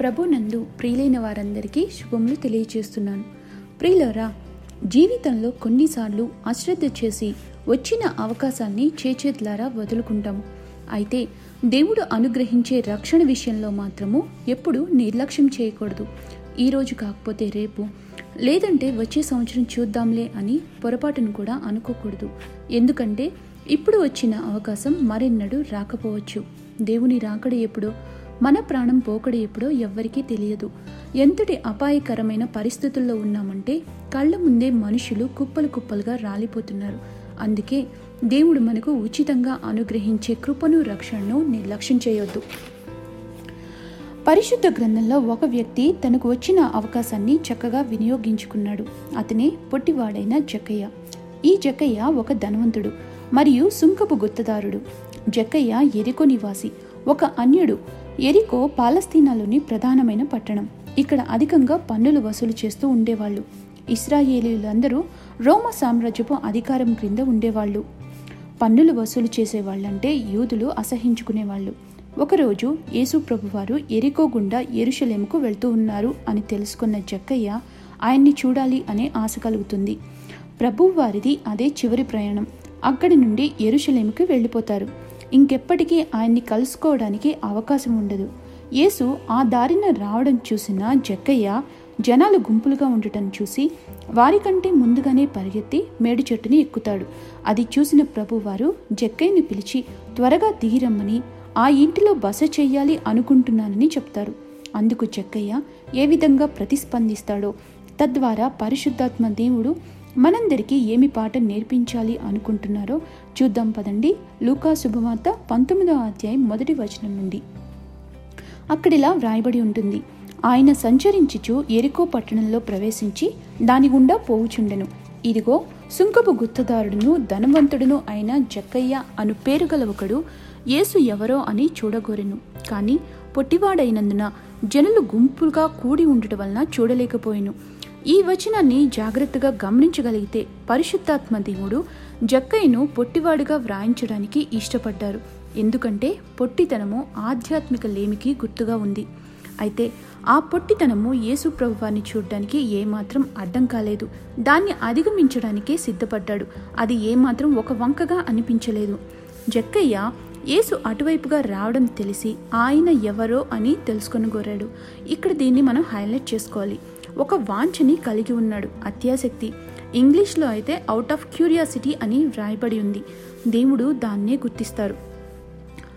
ప్రభునందు ప్రియులైన వారందరికీ శుభములు తెలియచేస్తున్నాను. ప్రియులరా జీవితంలో కొన్నిసార్లు అశ్రద్ధ చేసి వచ్చిన అవకాశాన్ని చేచేతులారా వదులుకుంటాము. అయితే దేవుడు అనుగ్రహించే రక్షణ విషయంలో మాత్రము ఎప్పుడు నిర్లక్ష్యం చేయకూడదు. ఈరోజు కాకపోతే రేపు లేదంటే వచ్చే సంవత్సరం చూద్దాంలే అని పొరపాటును కూడా అనుకోకూడదు. ఎందుకంటే ఇప్పుడు వచ్చిన అవకాశం మరెన్నడూ రాకపోవచ్చు. దేవుని రాకడ ఎప్పుడో మన ప్రాణం పోకడ ఎప్పుడో ఎవ్వరికీ తెలియదు. ఎంతటి అపాయకరమైన పరిస్థితుల్లో ఉన్నామంటే కళ్ళ ముందే మనుషులు కుప్పలు కుప్పలుగా రాలిపోతున్నారు. అందుకే దేవుడు మనకు ఉచితంగా అనుగ్రహించే కృపను రక్షణను నిర్లక్ష్యం చేయొద్దు. పరిశుద్ధ గ్రంథంలో ఒక వ్యక్తి తనకు వచ్చిన అవకాశాన్ని చక్కగా వినియోగించుకున్నాడు. అతనే పొట్టివాడైన జక్కయ్య ఈ జక్కయ్య ఒక ధనవంతుడు మరియు సుంకపు గుత్తదారుడు. జక్కయ్య ఎరికో నివాసి. ఒక అన్యుడు. ఎరికో పాలస్తీనాలోని ప్రధానమైన పట్టణం. ఇక్కడ అధికంగా పన్నులు వసూలు చేస్తూ ఉండేవాళ్ళు. ఇస్రాయేలీలందరూ రోమ సామ్రాజ్యపు అధికారం క్రింద ఉండేవాళ్ళు. పన్నులు వసూలు చేసేవాళ్ళంటే యూదులు అసహించుకునేవాళ్ళు. ఒకరోజు యేసు ప్రభువారు ఎరికో గుండా ఎరుషలేముకు వెళ్తూ ఉన్నారు అని తెలుసుకున్న జక్కయ్య ఆయన్ని చూడాలి అనే ఆశ కలుగుతుంది. ప్రభువారిది అదే చివరి ప్రయాణం. అక్కడి నుండి ఎరుషలేముకి వెళ్ళిపోతారు. ఇంకెప్పటికీ ఆయన్ని కలుసుకోవడానికి అవకాశం ఉండదు. యేసు ఆ దారిన రావడం చూసిన జక్కయ్య జనాలు గుంపులుగా ఉండటం చూసి వారికంటే ముందుగానే పరిగెత్తి మేడి చెట్టుని ఎక్కుతాడు. అది చూసిన ప్రభువారు జక్కయ్యని పిలిచి త్వరగా దిగిరమ్మని ఆ ఇంటిలో బస చెయ్యాలి అనుకుంటున్నానని చెప్తారు. అందుకు జక్కయ్య ఏ విధంగా ప్రతిస్పందిస్తాడో తద్వారా పరిశుద్ధాత్మ దేవుడు మనందరికీ ఏమి పాట నేర్పించాలి అనుకుంటున్నారో చూద్దాం పదండి. లూకా శుభవార్త పంతొమ్మిదో అధ్యాయం మొదటి వచనం నుండి. అక్కడిలా వ్రాయబడి ఉంటుంది. ఆయన సంచరించుచు ఎరుకో పట్టణంలో ప్రవేశించి దాని గుండా పోవుచుండెను. ఇదిగో సుంకపు గుత్తదారుడును ధనవంతుడును అయిన జక్కయ్య అను పేరు గల ఒకడు యేసు ఎవరో అని చూడగోరెను. కానీ పొట్టివాడైనందున జనులు గుంపులుగా కూడి ఉండటం వలన చూడలేకపోయాను. ఈ వచనాన్ని జాగ్రత్తగా గమనించగలిగితే పరిశుద్ధాత్మ దేవుడు జక్కయ్యను పొట్టివాడుగా వ్రాయించడానికి ఇష్టపడ్డారు. ఎందుకంటే పొట్టితనము ఆధ్యాత్మిక లేమికి గుర్తుగా ఉంది. అయితే ఆ పొట్టితనము యేసు ప్రభువాన్ని చూడడానికి ఏమాత్రం అడ్డం కాలేదు. దాన్ని అధిగమించడానికే సిద్ధపడ్డాడు. అది ఏమాత్రం ఒక వంకగా అనిపించలేదు. జక్కయ్య యేసు అటువైపుగా రావడం తెలిసి ఆయన ఎవరో అని తెలుసుకొని కోరాడు ఇక్కడ దీన్ని మనం హైలైట్ చేసుకోవాలి. ఒక వాంఛని కలిగి ఉన్నాడు. అత్యాసక్తి ఇంగ్లీష్లో అయితే అవుట్ ఆఫ్ క్యూరియాసిటీ అని వ్రాయబడి ఉంది. దేవుడు దాన్నే గుర్తిస్తారు.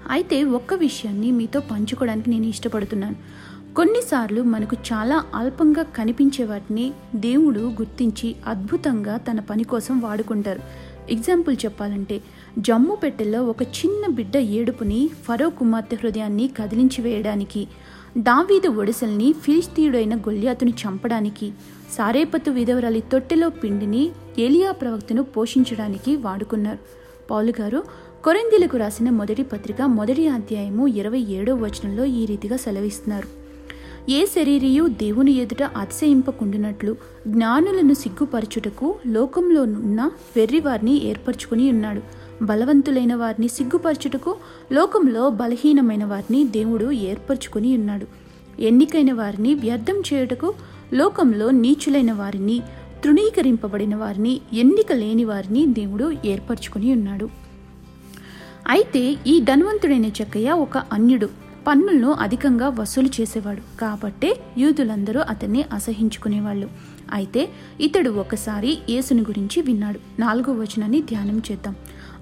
అయితే ఒక్క విషయాన్ని మీతో పంచుకోవడానికి నేను ఇష్టపడుతున్నాను. కొన్నిసార్లు మనకు చాలా అల్పంగా కనిపించే వాటిని దేవుడు గుర్తించి అద్భుతంగా తన పని కోసం వాడుకుంటారు. ఎగ్జాంపుల్ చెప్పాలంటే జమ్ము పెట్టెల్లో ఒక చిన్న బిడ్డ ఏడుపుని ఫరో కుమార్తె హృదయాన్ని కదిలించి వేయడానికి దావీదు ఒడిసల్ని ఫిలిస్తీయుడైన గొల్యాతును చంపడానికి సారేపతు విధవరాలి తొట్టెలో పిండిని ఏలియా ప్రవక్తను పోషించడానికి వాడుకున్నారు. పౌలు గారు కొరిందీలకు రాసిన మొదటి పత్రిక మొదటి అధ్యాయము ఇరవై ఏడో వచనంలో ఈ రీతిగా సెలవిస్తున్నారు. ఏ శరీరియు దేవుని ఎదుట అతిశయింపకుండునట్లు జ్ఞానులను సిగ్గుపరచుటకు లోకంలో ఉన్న వెర్రివారిని ఏర్పరచుకుని ఉన్నాడు. బలవంతులైన వారిని సిగ్గుపరచుటకు లోకంలో బలహీనమైన వారిని దేవుడు ఏర్పరచుకుని ఉన్నాడు. ఎన్నికైన వారిని వ్యర్థం చేయుటకు లోకంలో నీచులైన వారిని తృణీకరింపబడిన వారిని ఎన్నిక లేని వారిని దేవుడు ఏర్పరచుకుని ఉన్నాడు. అయితే ఈ ధనవంతుడైన చక్కయ్య ఒక అన్యుడు. పన్నులను అధికంగా వసూలు చేసేవాడు. కాబట్టే యూదులందరూ అతన్ని అసహించుకునేవాళ్ళు. అయితే ఇతడు ఒకసారి యేసుని గురించి విన్నాడు. నాలుగో వచనాన్ని ధ్యానం చేద్దాం.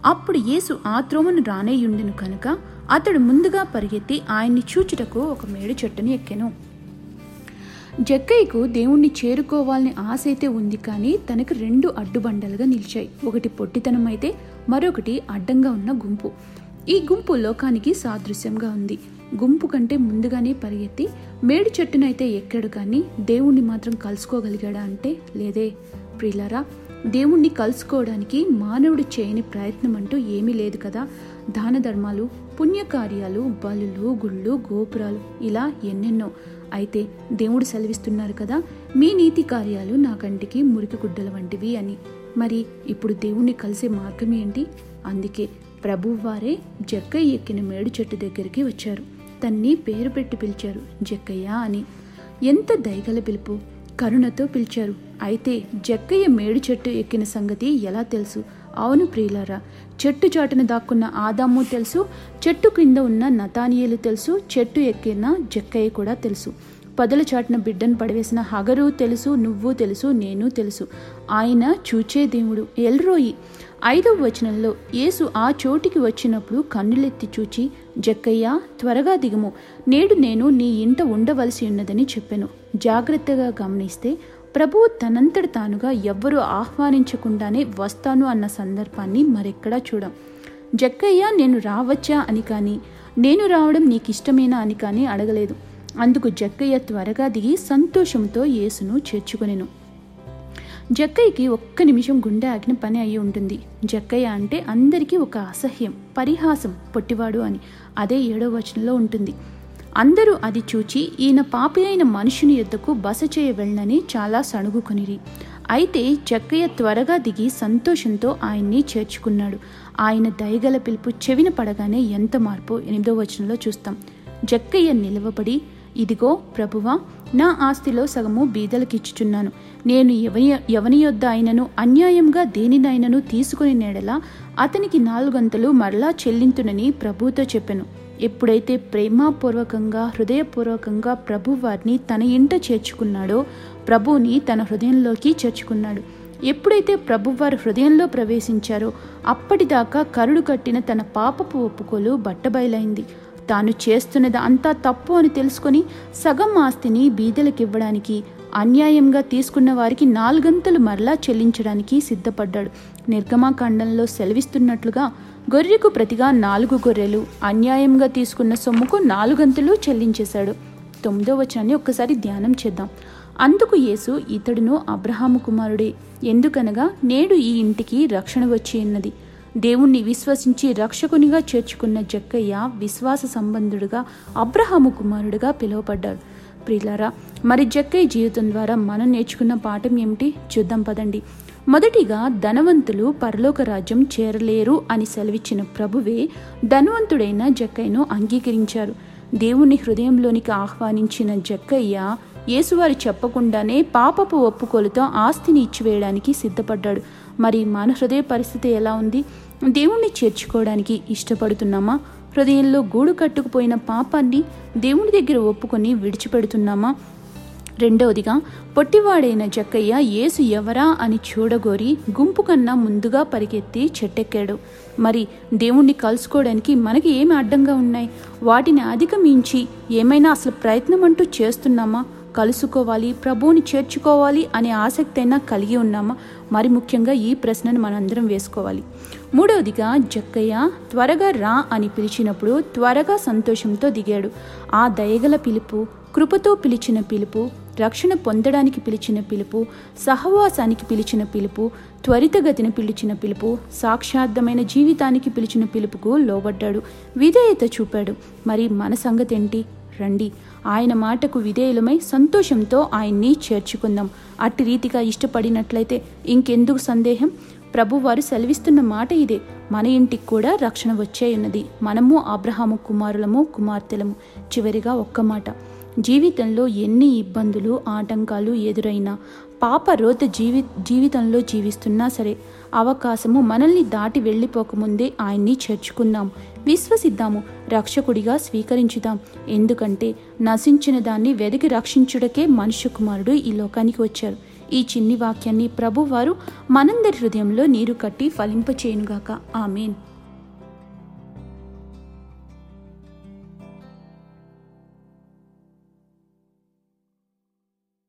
అప్పుడు యేసు ఆ త్రోమను రానేయుండెను కనుక అతడు ముందుగా పరిగెత్తి ఆయన్ని చూచుటకు ఒక మేడు చెట్టుని ఎక్కెను. జక్కయ్యకు దేవుణ్ణి చేరుకోవాలని ఆశ అయితే ఉంది కానీ తనకు రెండు అడ్డుబండలుగా నిలిచాయి. ఒకటి పొట్టితనం అయితే మరొకటి అడ్డంగా ఉన్న గుంపు. ఈ గుంపు లోకానికి సాదృశ్యంగా ఉంది. గుంపు కంటే ముందుగానే పరిగెత్తి మేడి చెట్టునైతే ఎక్కాడు కానీ దేవుణ్ణి మాత్రం కలుసుకోగలిగాడా అంటే లేదే. ప్రియులరా దేవుణ్ణి కలుసుకోవడానికి మానవుడు చేయని ప్రయత్నం అంటూ ఏమీ లేదు కదా. దాన ధర్మాలు పుణ్యకార్యాలు బలులు గుళ్ళు గోపురాలు ఇలా ఎన్నెన్నో. అయితే దేవుడు సెలవిస్తున్నారు కదా మీ నీతి కార్యాలు నా కంటికి మురికి గుడ్డల వంటివి అని. మరి ఇప్పుడు దేవుణ్ణి కలిసే మార్గం ఏంటి? అందుకే ప్రభువారే జక్కయ్య ఎక్కిన మేడు చెట్టు దగ్గరికి వచ్చారు. తన్ని పేరు పెట్టి పిలిచారు జక్కయ్య అని. ఎంత దయగల పిలుపు! కరుణతో పిలిచారు. అయితే జక్కయ్య మేడు చెట్టు ఎక్కిన సంగతి ఎలా తెలుసు? అవును ప్రియులారా చెట్టు చాటున దాక్కున్న ఆదాము తెలుసు చెట్టు క్రింద ఉన్న నతానియలు తెలుసు చెట్టు ఎక్కిన జక్కయ్య కూడా తెలుసు. పదల చాటున బిడ్డను పడవేసిన హగరు తెలుసు నువ్వు తెలుసు నేను తెలుసు. ఆయన చూచే దేవుడు ఎల్రోయి. ఐదవ వచనంలో యేసు ఆ చోటికి వచ్చినప్పుడు కన్నులెత్తి చూచి జక్కయ్య త్వరగా దిగుము. నేడు నేను నీ ఇంట ఉండవలసి ఉన్నదని చెప్పాను. జాగ్రత్తగా గమనిస్తే ప్రభువు తనంతట తానుగా ఎవ్వరూ ఆహ్వానించకుండానే వస్తాను అన్న సందర్భాన్ని మరెక్కడా చూడం. జక్కయ్య నేను రావచ్చా అని కానీ నేను రావడం నీకు ఇష్టమేనా అని కానీ అడగలేదు. అందుకు జక్కయ్య త్వరగా దిగి సంతోషంతో యేసును చేర్చుకొనెను. జక్కయ్యకి ఒక్క నిమిషం గుండె ఆగిన పని అయి ఉంటుంది. జక్కయ్య అంటే అందరికీ ఒక అసహ్యం పరిహాసం పొట్టివాడు అని. అదే ఏడో వచనంలో ఉంటుంది. అందరూ అది చూచి ఈయన పాపి అయిన మనుషుని ఎద్దకు బస చేయ వెళ్ళనని చాలా సణుగుకొనిరి. అయితే జక్కయ్య త్వరగా దిగి సంతోషంతో ఆయన్ని చేర్చుకున్నాడు. ఆయన దయగల పిలుపు చెవిన పడగానే ఎంత మార్పు? ఎనిమిదో వచనంలో చూస్తాం. జక్కయ్య నిలవబడి ఇదిగో ప్రభువా నా ఆస్తిలో సగము బీదలకిచ్చుచున్నాను. నేను ఎవని ఎవని యొద్ద అయినను అన్యాయంగా దేనినైనను తీసుకుని నేడలా అతనికి నాలుగంతలు మరలా చెల్లింతునని ప్రభుతో చెప్పెను. ఎప్పుడైతే ప్రేమపూర్వకంగా హృదయపూర్వకంగా ప్రభు వారిని తన ఇంట చేర్చుకున్నాడో ప్రభుని తన హృదయంలోకి చేర్చుకున్నాడు. ఎప్పుడైతే ప్రభువారు హృదయంలో ప్రవేశించారో అప్పటిదాకా కరుడు కట్టిన తన పాపపు ఒప్పుకోలు బట్టబయలైంది. తాను చేస్తున్నది అంతా తప్పు అని తెలుసుకొని సగం ఆస్తిని బీదలకివ్వడానికి అన్యాయంగా తీసుకున్న వారికి నాలుగంతలు మరలా చెల్లించడానికి సిద్ధపడ్డాడు. నిర్గమాకాండంలో సెలవిస్తున్నట్లుగా గొర్రెకు ప్రతిగా నాలుగు గొర్రెలు అన్యాయంగా తీసుకున్న సొమ్ముకు నాలుగంతలు చెల్లించేశాడు. తొమ్మిదో వచనాన్ని ఒక్కసారి ధ్యానం చేద్దాం. అందుకు యేసు ఇతడును అబ్రహాము కుమారుడే ఎందుకనగా నేడు ఈ ఇంటికి రక్షణ వచ్చి ఉన్నది. దేవుణ్ణి విశ్వసించి రక్షకునిగా చేర్చుకున్న జక్కయ్య విశ్వాస సంబంధుడుగా అబ్రహాము కుమారుడుగా పిలువబడ్డాడు. ప్రియులారా మరి జక్కయ్య జీవితం ద్వారా మనం నేర్చుకున్న పాఠం ఏమిటి? చూద్దాం పదండి. మొదటిగా ధనవంతులు పరలోక రాజ్యం చేరలేరు అని సెలవిచ్చిన ప్రభువే ధనవంతుడైన జక్కయ్యను అంగీకరించారు. దేవుని హృదయంలోనికి ఆహ్వానించిన జక్కయ్య యేసువారు చెప్పకుండానే పాపపు ఒప్పుకోలుతో ఆస్తిని ఇచ్చివేయడానికి సిద్ధపడ్డాడు. మరి మన హృదయ పరిస్థితి ఎలా ఉంది? దేవుణ్ణి చేర్చుకోవడానికి ఇష్టపడుతున్నామా? హృదయంలో గూడు కట్టుకుపోయిన పాపాన్ని దేవుని దగ్గర ఒప్పుకొని విడిచిపెడుతున్నామా? రెండవదిగా పొట్టివాడైన జక్కయ్య యేసు ఎవరా అని చూడగోరి గుంపు కన్నా ముందుగా పరిగెత్తి చెట్టెక్కాడు. మరి దేవుణ్ణి కలుసుకోవడానికి మనకి ఏమి అడ్డంగా ఉన్నాయి? వాటిని అధిగమించి ఏమైనా అసలు ప్రయత్నం అంటూ చేస్తున్నామా? కలుసుకోవాలి ప్రభువుని చేర్చుకోవాలి అనే ఆసక్తి అయినా కలిగి ఉన్నామా? మరి ముఖ్యంగా ఈ ప్రశ్నను మనందరం వేసుకోవాలి. మూడవదిగా జక్కయ్య త్వరగా రా అని పిలిచినప్పుడు త్వరగా సంతోషంతో దిగాడు. ఆ దయగల పిలుపు కృపతో పిలిచిన పిలుపు రక్షణ పొందడానికి పిలిచిన పిలుపు సహవాసానికి పిలిచిన పిలుపు త్వరితగతిన పిలిచిన పిలుపు సాక్షార్థమైన జీవితానికి పిలిచిన పిలుపుకు లోబడ్డాడు. విధేయత చూపాడు. మరి మన సంగతి ఏంటి రండి. ఆయన మాటకు విధేయులమై సంతోషంతో ఆయన్ని చేర్చుకుందాం. అట్టి రీతిగా ఇష్టపడినట్లయితే ఇంకెందుకు సందేహం? ప్రభువారు సెలవిస్తున్న మాట ఇదే. మన ఇంటికి కూడా రక్షణ వచ్చే ఉన్నది మనము అబ్రహాము కుమారులము కుమార్తెలము. చివరిగా ఒక్క మాట. జీవితంలో ఎన్ని ఇబ్బందులు ఆటంకాలు ఎదురైనా పాప రోత జీవి జీవితంలో జీవిస్తున్నా సరే అవకాశము మనల్ని దాటి వెళ్ళిపోకముందే ఆయన్ని చేర్చుకుందాం. విశ్వసిద్దాము రక్షకుడిగా స్వీకరించుదాం. ఎందుకంటే నశించిన దాన్ని వెదకి రక్షించుడకే మనుష్య కుమారుడు ఈ లోకానికి వచ్చారు. ఈ చిన్ని వాక్యాన్ని ప్రభువారు మనందరి హృదయంలో నీరు కట్టి ఫలింపచేయునుగాక. ఆమెన్.